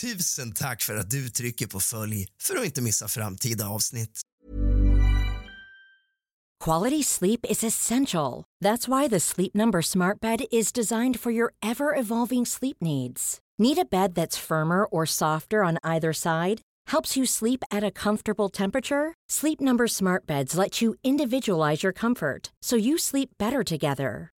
Tusen tack för att du trycker på följ för att inte missa framtida avsnitt. Quality sleep is essential. That's why the Sleep Number Smart Bed is designed for your ever evolving sleep needs. Need a bed that's firmer or softer on either side? Helps you sleep at a comfortable temperature? Sleep Number Smart Beds let you individualize your comfort so you sleep better together.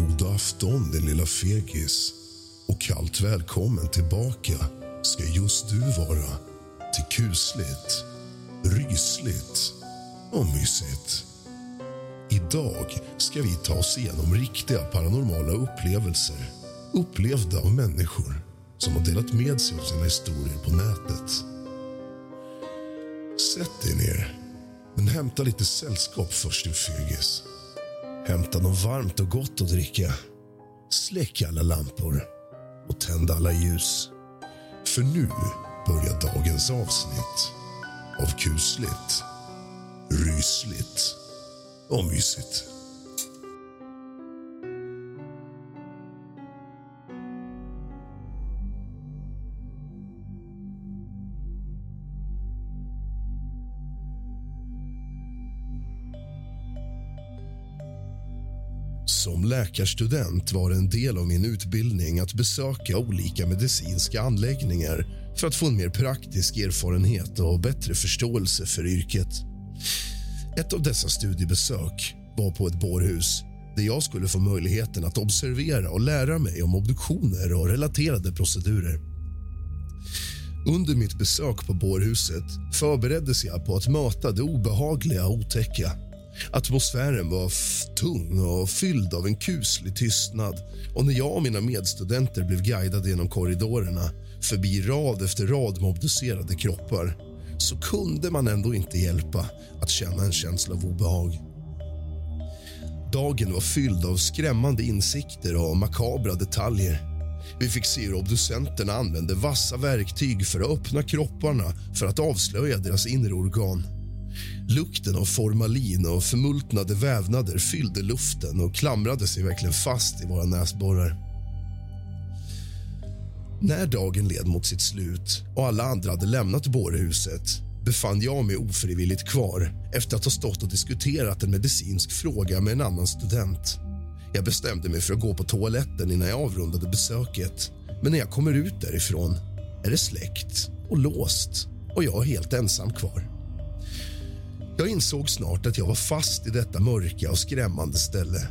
God afton, din lilla fegis. Och kallt välkommen tillbaka ska just du vara till kusligt, rysligt och mysigt. Idag ska vi ta oss igenom riktiga paranormala upplevelser upplevda av människor som har delat med sig av sina historier på nätet. Sätt dig ner, men hämta lite sällskap först, din fegis. Hämta något varmt och gott att dricka. Släck alla lampor och tänd alla ljus. För nu börjar dagens avsnitt av kusligt, rysligt och mysigt. Som läkarstudent var det en del av min utbildning att besöka olika medicinska anläggningar för att få en mer praktisk erfarenhet och bättre förståelse för yrket. Ett av dessa studiebesök var på ett bårhus där jag skulle få möjligheten att observera och lära mig om obduktioner och relaterade procedurer. Under mitt besök på bårhuset förbereddes jag på att möta det obehagliga och otäcka. Atmosfären var tung och fylld av en kuslig tystnad och när jag och mina medstudenter blev guidade genom korridorerna förbi rad efter rad med obducerade kroppar så kunde man ändå inte hjälpa att känna en känsla av obehag. Dagen var fylld av skrämmande insikter och makabra detaljer. Vi fick se hur obducenterna använde vassa verktyg för att öppna kropparna för att avslöja deras inre organ. Lukten av formalin och förmultnade vävnader fyllde luften och klamrade sig verkligen fast i våra näsborrar. När dagen led mot sitt slut och alla andra hade lämnat bårhuset befann jag mig ofrivilligt kvar efter att ha stått och diskuterat en medicinsk fråga med en annan student. Jag bestämde mig för att gå på toaletten innan jag avrundade besöket men när jag kommer ut därifrån är det släckt och låst och jag är helt ensam kvar. Jag insåg snart att jag var fast i detta mörka och skrämmande ställe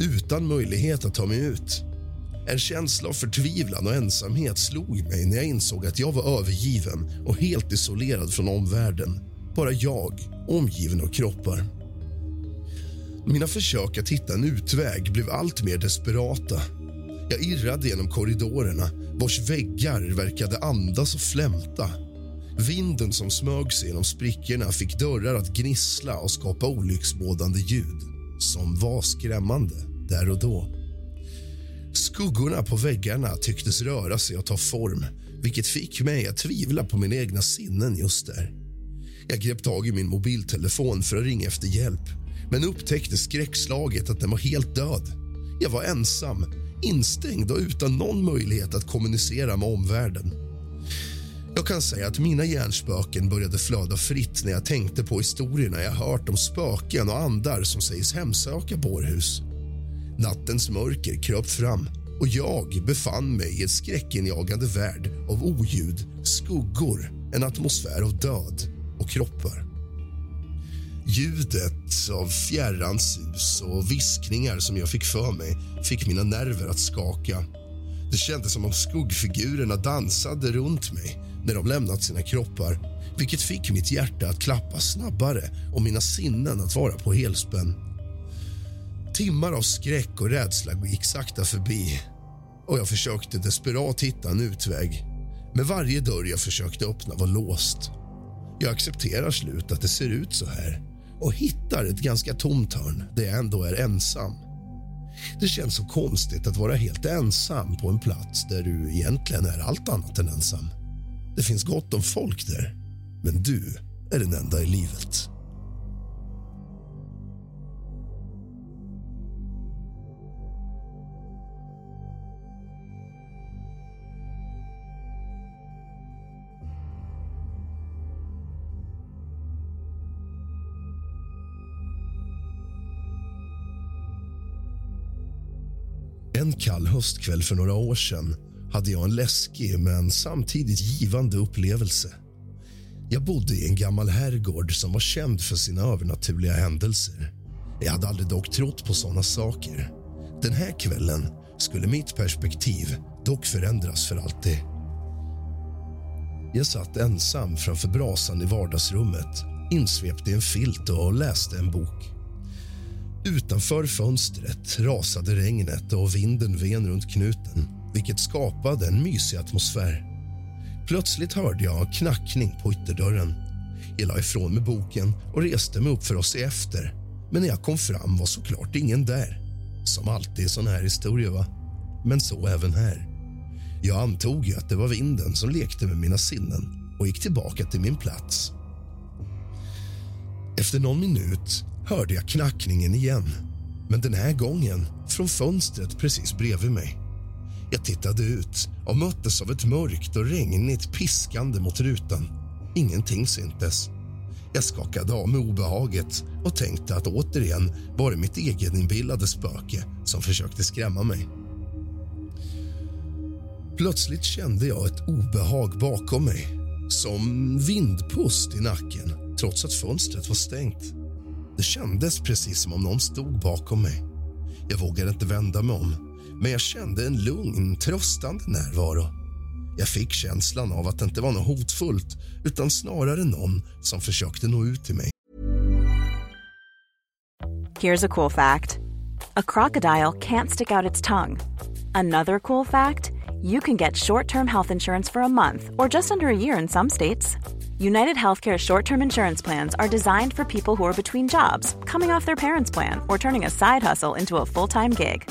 utan möjlighet att ta mig ut. En känsla av förtvivlan och ensamhet slog mig när jag insåg att jag var övergiven och helt isolerad från omvärlden. Bara jag, omgiven av kroppar. Mina försök att hitta en utväg blev allt mer desperata. Jag irrade genom korridorerna vars väggar verkade andas och flämta. Vinden som smög sig genom sprickorna fick dörrar att gnissla och skapa olycksbådande ljud som var skrämmande där och då. Skuggorna på väggarna tycktes röra sig och ta form vilket fick mig att tvivla på mina egna sinnen just där. Jag grep tag i min mobiltelefon för att ringa efter hjälp men upptäckte skräckslaget att den var helt död. Jag var ensam, instängd och utan någon möjlighet att kommunicera med omvärlden. Jag kan säga att mina hjärnspöken började flöda fritt när jag tänkte på historierna jag hört om spöken och andar som sägs hemsöka bårhus. Nattens mörker kröp fram och jag befann mig i en skräckinjagande värld av oljud, skuggor, en atmosfär av död och kroppar. Ljudet av fjärran sus och viskningar som jag fick för mig fick mina nerver att skaka. Det kändes som om skuggfigurerna dansade runt mig när de lämnat sina kroppar vilket fick mitt hjärta att klappa snabbare och mina sinnen att vara på helspänn. Timmar av skräck och rädsla gick sakta förbi och jag försökte desperat hitta en utväg. Men varje dörr jag försökte öppna var låst. Jag accepterar slut att det ser ut så här och hittar ett ganska tomt hörn där jag ändå är ensam. Det känns så konstigt att vara helt ensam på en plats där du egentligen är allt annat än ensam. Det finns gott om folk där, men du är den enda i livet. En kall höstkväll för några år sedan hade jag en läskig men samtidigt givande upplevelse. Jag bodde i en gammal herrgård som var känd för sina övernaturliga händelser. Jag hade aldrig dock trott på såna saker. Den här kvällen skulle mitt perspektiv dock förändras för alltid. Jag satt ensam framför brasan i vardagsrummet insvept i en filt och läste en bok. Utanför fönstret rasade regnet och vinden ven runt knuten vilket skapade en mysig atmosfär. Plötsligt hörde jag knackning på ytterdörren. Jag la ifrån mig boken och reste mig upp för att se efter. Men när jag kom fram var såklart ingen där. Som alltid i sån här historier, va? Men så även här. Jag antog ju att det var vinden som lekte med mina sinnen och gick tillbaka till min plats. Efter någon minut hörde jag knackningen igen men den här gången från fönstret precis bredvid mig. Jag tittade ut och möttes av ett mörkt och regnigt piskande mot rutan. Ingenting syntes. Jag skakade av mig obehaget och tänkte att återigen var det mitt egeninbillade spöke som försökte skrämma mig. Plötsligt kände jag ett obehag bakom mig som vindpust i nacken trots att fönstret var stängt. Det kändes precis som om någon stod bakom mig. Jag vågade inte vända mig om men jag kände en lugn, tröstande närvaro. Jag fick känslan av att det inte var något hotfullt utan snarare någon som försökte nå ut till mig. Here's a cool fact. A crocodile can't stick out its tongue. Another cool fact, you can get short-term health insurance for a month or just under a year in some states. United Healthcare short term insurance plans are designed for people who are between jobs, coming off their parents' plan, or turning a side hustle into a full time gig.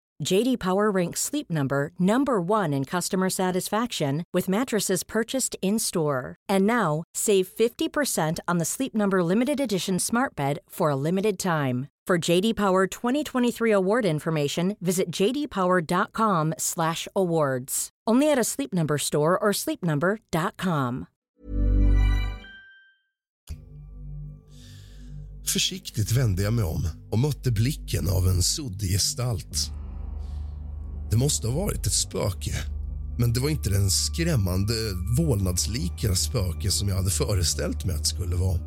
JD Power ranks Sleep Number number 1 in customer satisfaction with mattresses purchased in-store. And now, save 50% on the Sleep Number limited edition Smart Bed for a limited time. For JD Power 2023 award information, visit jdpower.com/awards. Only at a Sleep Number store or sleepnumber.com. Försiktigt vände jag mig om och mötte blicken av en suddig gestalt. Det måste ha varit ett spöke, men det var inte den skrämmande vålnadslika spöke som jag hade föreställt mig att det skulle vara.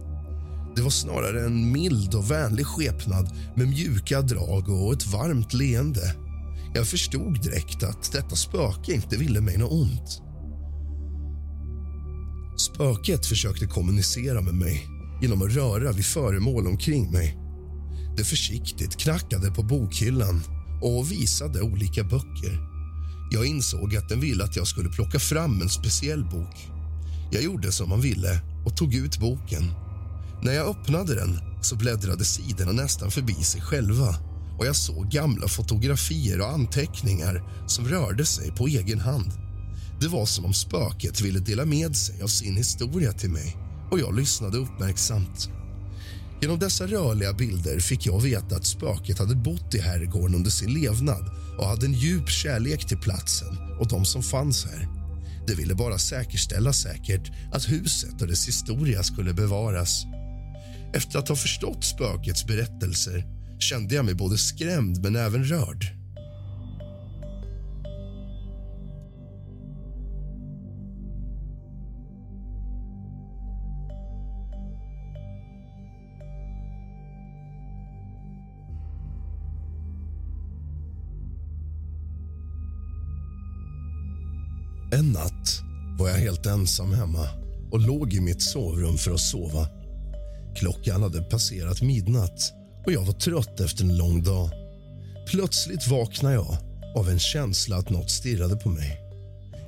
Det var snarare en mild och vänlig skepnad med mjuka drag och ett varmt leende. Jag förstod direkt att detta spöke inte ville mig något ont. Spöket försökte kommunicera med mig genom att röra vid föremål omkring mig. Det försiktigt knackade på bokhyllan och visade olika böcker. Jag insåg att den ville att jag skulle plocka fram en speciell bok. Jag gjorde som han ville och tog ut boken. När jag öppnade den så bläddrade sidorna nästan förbi sig själva och jag såg gamla fotografier och anteckningar som rörde sig på egen hand. Det var som om spöket ville dela med sig av sin historia till mig och jag lyssnade uppmärksamt. Genom dessa rörliga bilder fick jag veta att spöket hade bott i herrgården under sin levnad och hade en djup kärlek till platsen och de som fanns här. Det ville bara säkerställa säkert att huset och dess historia skulle bevaras. Efter att ha förstått spökets berättelser kände jag mig både skrämd men även rörd. En natt var jag helt ensam hemma och låg i mitt sovrum för att sova. Klockan hade passerat midnatt och jag var trött efter en lång dag. Plötsligt vaknade jag av en känsla att något stirrade på mig.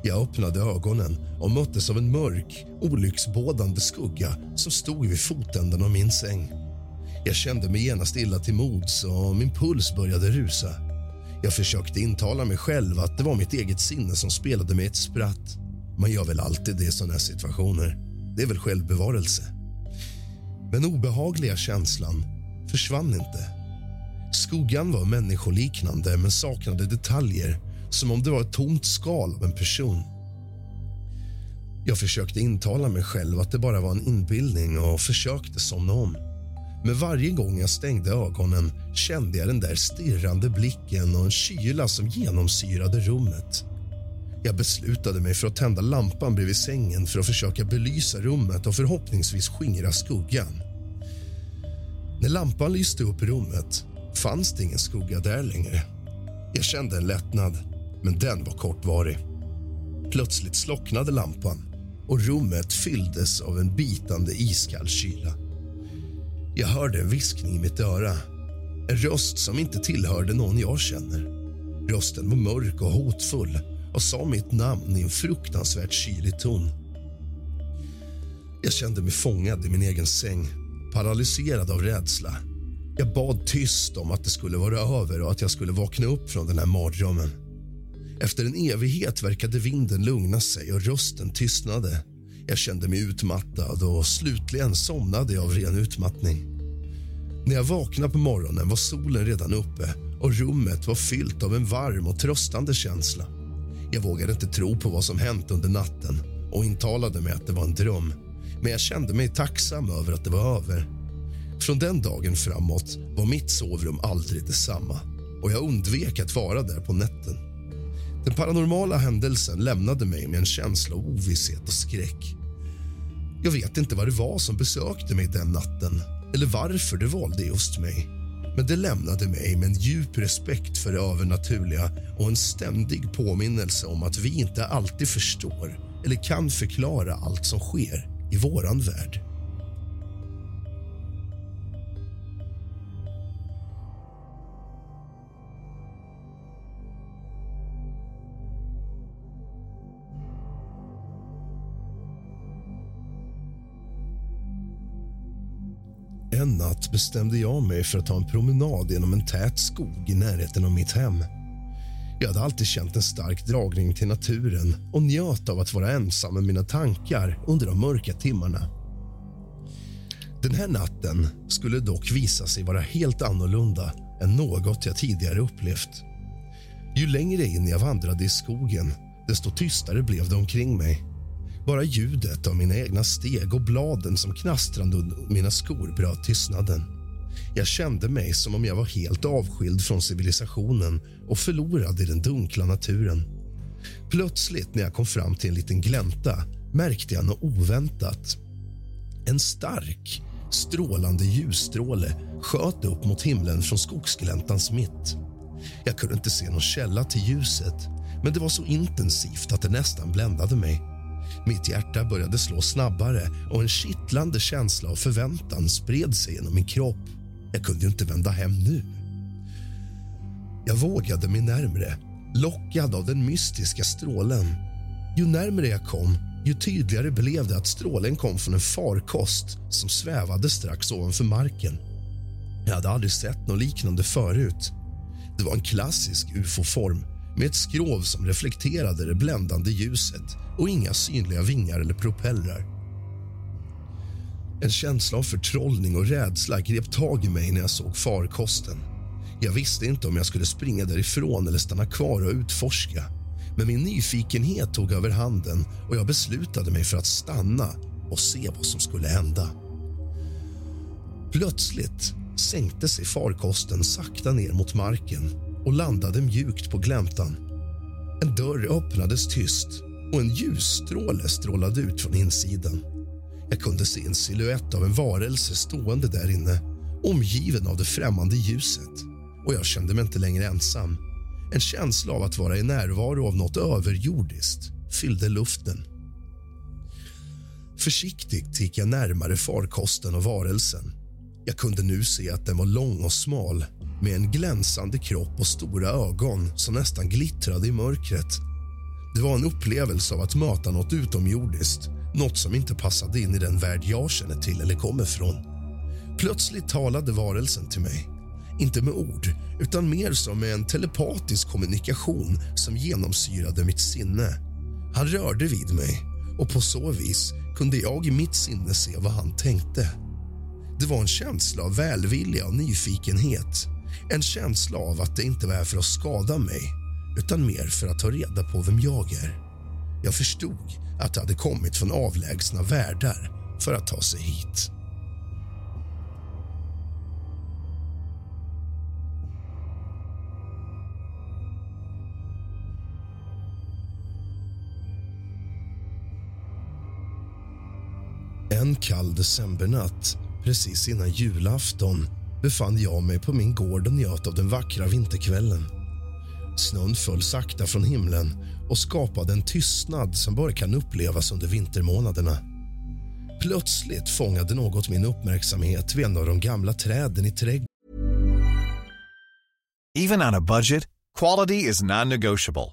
Jag öppnade ögonen och möttes av en mörk, olycksbådande skugga som stod vid fotänden av min säng. Jag kände mig genast illa till mods och min puls började rusa. Jag försökte intala mig själv att det var mitt eget sinne som spelade mig ett spratt. Man gör väl alltid det i såna här situationer. Det är väl självbevarelse. Men obehagliga känslan försvann inte. Skuggan var människoliknande men saknade detaljer som om det var ett tomt skal av en person. Jag försökte intala mig själv att det bara var en inbildning och försökte somna om. Men varje gång jag stängde ögonen kände jag den där stirrande blicken och en kyla som genomsyrade rummet. Jag beslutade mig för att tända lampan bredvid sängen för att försöka belysa rummet och förhoppningsvis skingra skuggan. När lampan lyste upp rummet fanns det ingen skugga där längre. Jag kände en lättnad, men den var kortvarig. Plötsligt slocknade lampan och rummet fylldes av en bitande iskall kyla. Jag hörde en viskning i mitt öra. En röst som inte tillhörde någon jag känner. Rösten var mörk och hotfull och sa mitt namn i en fruktansvärt kylig ton. Jag kände mig fångad i min egen säng, paralyserad av rädsla. Jag bad tyst om att det skulle vara över och att jag skulle vakna upp från den här mardrömmen. Efter en evighet verkade vinden lugna sig och rösten tystnade. Jag kände mig utmattad och slutligen somnade jag av ren utmattning. När jag vaknade på morgonen var solen redan uppe och rummet var fyllt av en varm och tröstande känsla. Jag vågade inte tro på vad som hänt under natten och intalade mig att det var en dröm. Men jag kände mig tacksam över att det var över. Från den dagen framåt var mitt sovrum aldrig detsamma och jag undvek att vara där på nätten. Den paranormala händelsen lämnade mig med en känsla av ovisshet och skräck. Jag vet inte vad det var som besökte mig den natten eller varför det valde just mig. Men det lämnade mig med en djup respekt för det övernaturliga och en ständig påminnelse om att vi inte alltid förstår eller kan förklara allt som sker i våran värld. En natt bestämde jag mig för att ta en promenad genom en tät skog i närheten av mitt hem. Jag hade alltid känt en stark dragning till naturen och njöt av att vara ensam med mina tankar under de mörka timmarna. Den här natten skulle dock visa sig vara helt annorlunda än något jag tidigare upplevt. Ju längre in jag vandrade i skogen, desto tystare blev det omkring mig. Bara ljudet av mina egna steg och bladen som knastrande under mina skor bröt tystnaden. Jag kände mig som om jag var helt avskild från civilisationen och förlorad i den dunkla naturen. Plötsligt när jag kom fram till en liten glänta märkte jag något oväntat. En stark, strålande ljusstråle sköt upp mot himlen från skogsgläntans mitt. Jag kunde inte se någon källa till ljuset men det var så intensivt att det nästan bländade mig. Mitt hjärta började slå snabbare och en kittlande känsla av förväntan spred sig genom min kropp. Jag kunde ju inte vända hem nu. Jag vågade mig närmre, lockad av den mystiska strålen. Ju närmre jag kom, ju tydligare blev det att strålen kom från en farkost som svävade strax ovanför marken. Jag hade aldrig sett något liknande förut. Det var en klassisk ufo-form med ett skrov som reflekterade det bländande ljuset och inga synliga vingar eller propellrar. En känsla av förtrollning och rädsla grep tag i mig när jag såg farkosten. Jag visste inte om jag skulle springa därifrån eller stanna kvar och utforska. Men min nyfikenhet tog över handen och jag beslutade mig för att stanna och se vad som skulle hända. Plötsligt sänkte sig farkosten sakta ner mot marken och landade mjukt på gläntan. En dörr öppnades tyst och en ljusstråle strålade ut från insidan. Jag kunde se en siluett av en varelse stående där inne omgiven av det främmande ljuset och jag kände mig inte längre ensam. En känsla av att vara i närvaro av något överjordiskt fyllde luften. Försiktigt gick jag närmare farkosten och varelsen. Jag kunde nu se att den var lång och smal med en glänsande kropp och stora ögon som nästan glittrade i mörkret. Det var en upplevelse av att möta något utomjordiskt något som inte passade in i den värld jag känner till eller kommer från. Plötsligt talade varelsen till mig. Inte med ord, utan mer som med en telepatisk kommunikation som genomsyrade mitt sinne. Han rörde vid mig och på så vis kunde jag i mitt sinne se vad han tänkte. Det var en känsla av välvilja och nyfikenhet. En känsla av att det inte var här för att skada mig utan mer för att ta reda på vem jag är. Jag förstod att det hade kommit från avlägsna världar för att ta sig hit. En kall decembernatt, precis innan julafton befann jag mig på min gård och njöt av den vackra vinterkvällen. Snön föll sakta från himlen och skapade en tystnad som bara kan upplevas under vintermånaderna. Plötsligt fångade något min uppmärksamhet vid en av de gamla träden i trädgården. Even on a budget, quality is non-negotiable.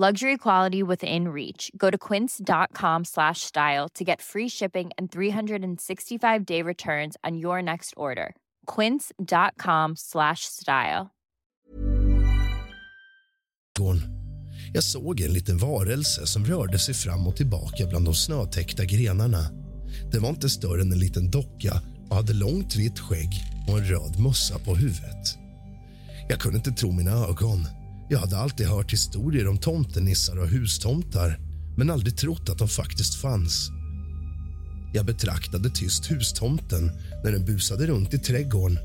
Luxury quality within reach. Go to quince.com slash style to get free shipping and 365-day returns on your next order. quince.com slash style. Jag såg en liten varelse som rörde sig fram och tillbaka bland de snötäckta grenarna. Det var inte större än en liten docka och hade långt vitt skägg och en röd mössa på huvudet. Jag kunde inte tro mina ögon. Jag hade alltid hört historier om tomtenissar och hustomtar men aldrig trott att de faktiskt fanns. Jag betraktade tyst hustomten när den busade runt i trädgården.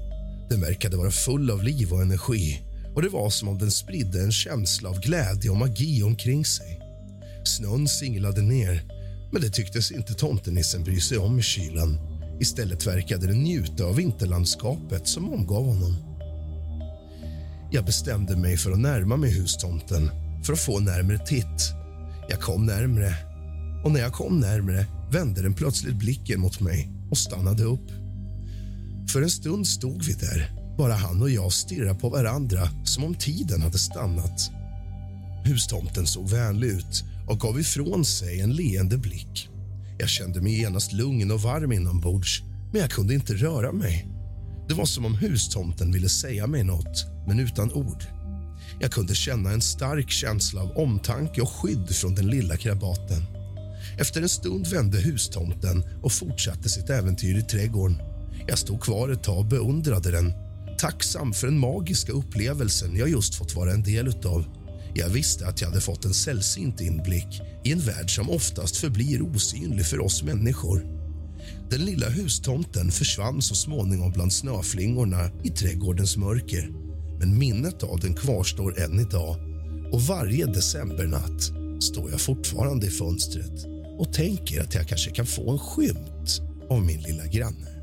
Den verkade vara full av liv och energi och det var som om den spridde en känsla av glädje och magi omkring sig. Snön singlade ner, men det tycktes inte tomtenissen bry sig om i kylan. Istället verkade den njuta av vinterlandskapet som omgav honom. Jag bestämde mig för att närma mig hustomten för att få närmre titt. Jag kom närmre och när jag kom närmre vände den plötsligt blicken mot mig och stannade upp. För en stund stod vi där, bara han och jag stirrade på varandra som om tiden hade stannat. Hustomten såg vänlig ut och gav ifrån sig en leende blick. Jag kände mig genast lugn och varm inombords, men jag kunde inte röra mig. Det var som om hustomten ville säga mig något, men utan ord. Jag kunde känna en stark känsla av omtanke och skydd från den lilla krabaten. Efter en stund vände hustomten och fortsatte sitt äventyr i trädgården. Jag stod kvar ett tag och beundrade den tacksam för den magiska upplevelsen jag just fått vara en del av. Jag visste att jag hade fått en sällsynt inblick i en värld som oftast förblir osynlig för oss människor. Den lilla hustomten försvann så småningom bland snöflingorna i trädgårdens mörker. Men minnet av den kvarstår än idag och varje decembernatt står jag fortfarande i fönstret och tänker att jag kanske kan få en skymt av min lilla granne.